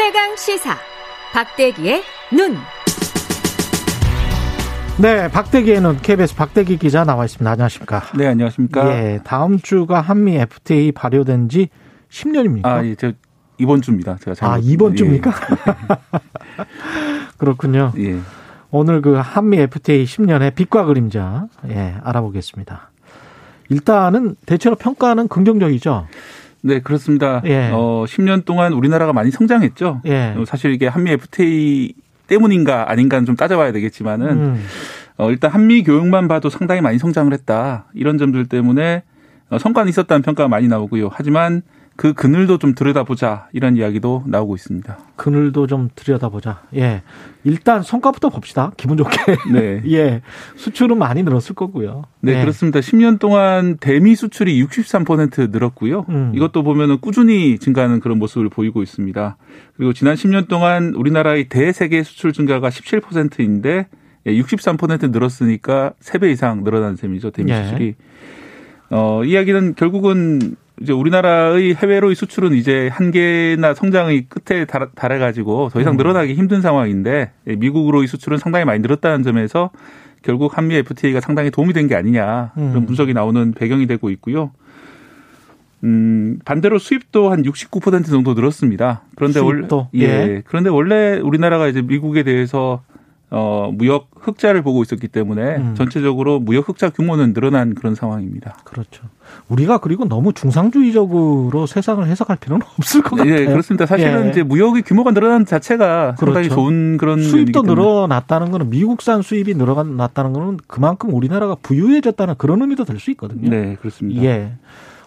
최강 시사 박대기의 눈. 네, 박대기에는 KBS 박대기 기자 나와 있습니다. 안녕하십니까? 네, 안녕하십니까? 예, 다음 주가 한미 FTA 발효된 지 10년입니까? 아, 예, 저 이번 주입니다. 제가 잘못, 아, 이번 주입니까? 예. 그렇군요. 예. 오늘 그 한미 FTA 10년의 빛과 그림자 예, 알아보겠습니다. 일단은 대체로 평가는 긍정적이죠. 네, 그렇습니다. 예. 어, 10년 동안 우리나라가 많이 성장했죠. 예. 어, 사실 이게 한미 FTA 때문인가 아닌가는 좀 따져봐야 되겠지만은 음, 어, 일단 한미 교육만 봐도 상당히 많이 성장을 했다. 이런 점들 때문에 어, 성과는 있었다는 평가가 많이 나오고요. 하지만 그 그늘도 좀 들여다보자 이런 이야기도 나오고 있습니다. 그늘도 좀 들여다보자. 예. 일단 성과부터 봅시다. 기분 좋게. 네. 예. 수출은 많이 늘었을 거고요. 네, 예. 그렇습니다. 10년 동안 대미 수출이 63% 늘었고요. 음. 이것도 보면은 꾸준히 증가하는 그런 모습을 보이고 있습니다. 그리고 지난 10년 동안 우리나라의 대세계 수출 증가가 17%인데 63% 늘었으니까 3배 이상 늘어난 셈이죠. 대미 예. 수출이. 어, 이야기는 결국은 이제 우리나라의 해외로의 수출은 이제 한계나 성장의 끝에 달- 달해가지고 더 이상 음. 늘어나기 힘든 상황인데 미국으로의 수출은 상당히 많이 늘었다는 점에서 결국 한미 FTA가 상당히 도움이 된 게 아니냐 음. 그런 분석이 나오는 배경이 되고 있고요. 음, 반대로 수입도 한 69% 정도 늘었습니다. 그런데? 원래 예. 예. 그런데 원래 우리나라가 이제 미국에 대해서 어, 무역 흑자를 보고 있었기 때문에 음. 전체적으로 무역 흑자 규모는 늘어난 그런 상황입니다. 그렇죠. 우리가 그리고 너무 중상주의적으로 세상을 해석할 필요는 없을 것 같아요. 예, 그렇습니다. 사실은 예. 이제 무역의 규모가 늘어난 자체가 상당히 그렇죠. 좋은 그런 수입도. 늘어났다는 거는 미국산 수입이 늘어났다는 거는 그만큼 우리나라가 부유해졌다는 그런 의미도 될 수 있거든요. 네, 그렇습니다. 예.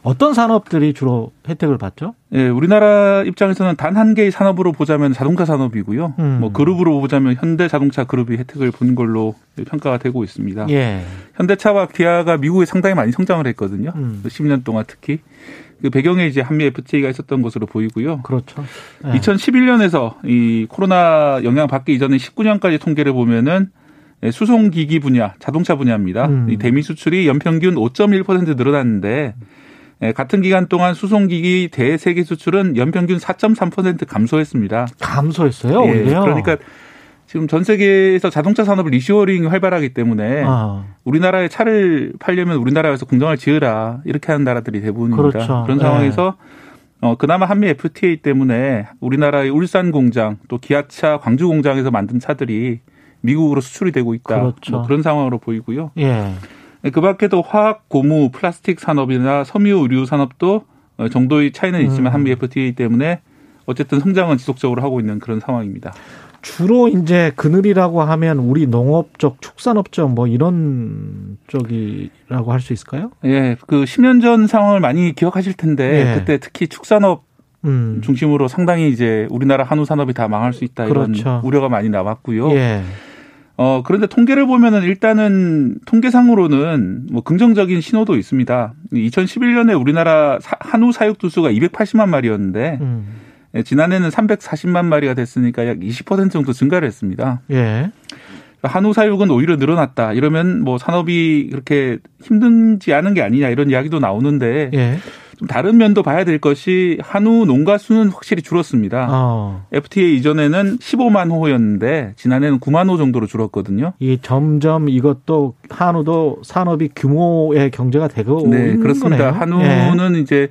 어떤 산업들이 주로 혜택을 받죠? 예, 우리나라 입장에서는 단 한 개의 산업으로 보자면 자동차 산업이고요. 음. 뭐 그룹으로 보자면 현대 자동차 그룹이 혜택을 본 걸로 평가가 되고 있습니다. 예. 현대차와 기아가 미국에 상당히 많이 성장을 했거든요. 음. 10년 동안 특히 그 배경에 이제 한미 FTA가 있었던 것으로 보이고요. 그렇죠. 예. 2011년에서 이 코로나 영향 받기 이전에 19년까지 통계를 보면은 예, 수송기기 분야, 자동차 분야입니다. 음. 이 대미 수출이 연평균 5.1% 늘어났는데 예, 같은 기간 동안 수송기기 대세계 수출은 연평균 4.3% 감소했습니다. 감소했어요, 예, 오히려. 그러니까 지금 전 세계에서 자동차 산업을 리쇼어링이 활발하기 때문에 아, 우리나라에 차를 팔려면 우리나라에서 공장을 지으라 이렇게 하는 나라들이 대부분입니다. 그렇죠. 런 네. 상황에서 어 그나마 한미 FTA 때문에 우리나라의 울산 공장 또 기아차 광주 공장에서 만든 차들이 미국으로 수출이 되고 있다. 그렇죠. 뭐 그런 상황으로 보이고요. 예. 그 밖에도 화학, 고무, 플라스틱 산업이나 섬유 의류 산업도 어, 정도의 차이는 있지만 음. 한미 FTA 때문에 어쨌든 성장은 지속적으로 하고 있는 그런 상황입니다. 주로 이제 그늘이라고 하면 우리 농업 쪽, 축산업 쪽뭐 이런 쪽이라고 할 수 있을까요? 예, 그 10년 전 상황을 많이 기억하실 텐데 예. 그때 특히 축산업 음. 중심으로 상당히 이제 우리나라 한우 산업이 다 망할 수 있다 이런 그렇죠. 우려가 많이 나왔고요. 예. 어 그런데 통계를 보면은 일단은 통계상으로는 뭐 긍정적인 신호도 있습니다. 2011년에 우리나라 사- 한우 사육 두수가 280만 마리였는데 음. 예, 지난해는 340만 마리가 됐으니까 약 20% 정도 증가를 했습니다. 예. 한우 사육은 오히려 늘어났다. 이러면 뭐 산업이 그렇게 힘든지 않은 게 아니냐 이런 이야기도 나오는데 예. 좀 다른 면도 봐야 될 것이 한우 농가 수는 확실히 줄었습니다. 어. FTA 이전에는 15만 호였는데 지난해는 9만 호 정도로 줄었거든요. 이 점점 이것도 한우도 산업이 규모의 경제가 되고 네, 있는 그렇습니다. 거네요. 한우는 이제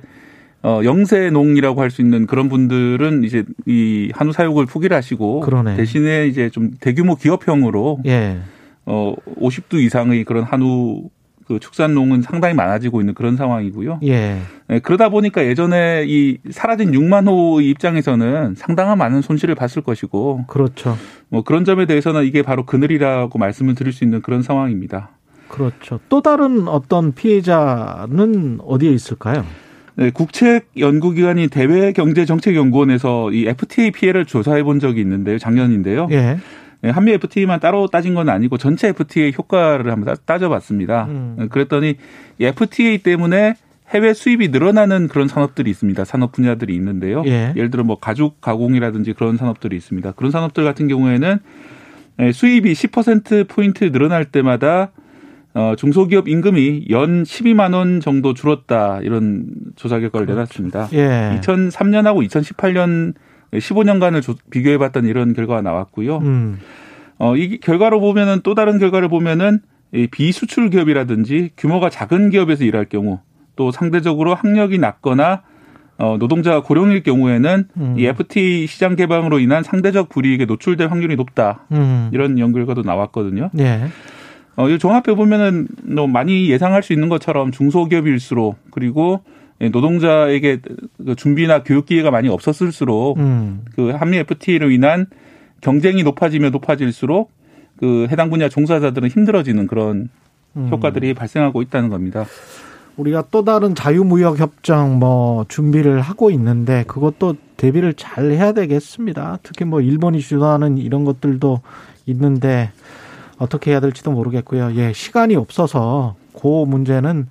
어 영세농이라고 할 수 있는 그런 분들은 이제 이 한우 사육을 포기를 하시고 그러네. 대신에 이제 좀 대규모 기업형으로 예. 예. 어 50두 이상의 그런 한우 그 축산농은 상당히 많아지고 있는 그런 상황이고요. 예. 네, 그러다 보니까 예전에 이 사라진 6만 호의 입장에서는 상당한 많은 손실을 봤을 것이고 그렇죠. 뭐 그런 점에 대해서는 이게 바로 그늘이라고 말씀을 드릴 수 있는 그런 상황입니다. 그렇죠. 또 다른 어떤 피해자는 어디에 있을까요? 네, 국책 연구기관인 대외경제정책연구원에서 이 FTA 피해를 조사해 본 적이 있는데요. 작년인데요. 예. 네, 한미 FTA만 따로 따진 건 아니고 전체 FTA 효과를 한번 따- 따져봤습니다. 음. 네, 그랬더니 이 FTA 때문에 해외 수입이 늘어나는 그런 산업들이 있습니다. 산업 분야들이 있는데요. 예. 예를 들어 뭐 가죽 가공이라든지 그런 산업들이 있습니다. 그런 산업들 같은 경우에는 예, 수입이 10% 포인트 늘어날 때마다 어, 중소기업 임금이 연 12만 원 정도 줄었다 이런 조사 결과를 내놨습니다. 예. 2003년하고 2018년 15년간을 비교해봤던 이런 결과가 나왔고요. 음. 어, 이 결과로 보면은 또 다른 결과를 보면은 이 비수출 기업이라든지 규모가 작은 기업에서 일할 경우 또 상대적으로 학력이 낮거나 어, 노동자가 고령일 경우에는 음. 이 FTA 시장 개방으로 인한 상대적 불이익에 노출될 확률이 높다. 음. 이런 연결과도 나왔거든요. 예. 어, 이 종합해 보면은 뭐 많이 예상할 수 있는 것처럼 중소기업일수록 그리고 노동자에게 그 준비나 교육 기회가 많이 없었을수록 음. 그 한미 FTA로 인한 경쟁이 높아지면 높아질수록 그 해당 분야 종사자들은 힘들어지는 그런 음. 효과들이 발생하고 있다는 겁니다. 우리가 또 다른 자유무역 협정 뭐 준비를 하고 있는데 그것도 대비를 잘 해야 되겠습니다. 특히 뭐 일본이 주도하는 이런 것들도 있는데 어떻게 해야 될지도 모르겠고요. 예, 시간이 없어서 그 문제는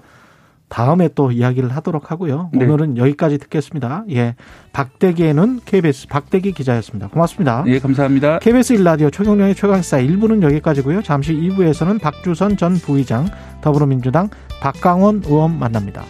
다음에 또 이야기를 하도록 하고요. 네. 오늘은 여기까지 듣겠습니다. 예. 박대기에는 KBS 박대기 기자였습니다. 고맙습니다. 예, 감사합니다. KBS 1라디오 최경령의 최강사 1부는 여기까지고요. 잠시 2부에서는 박주선 전 부의장 더불어민주당 박강원 의원 만납니다.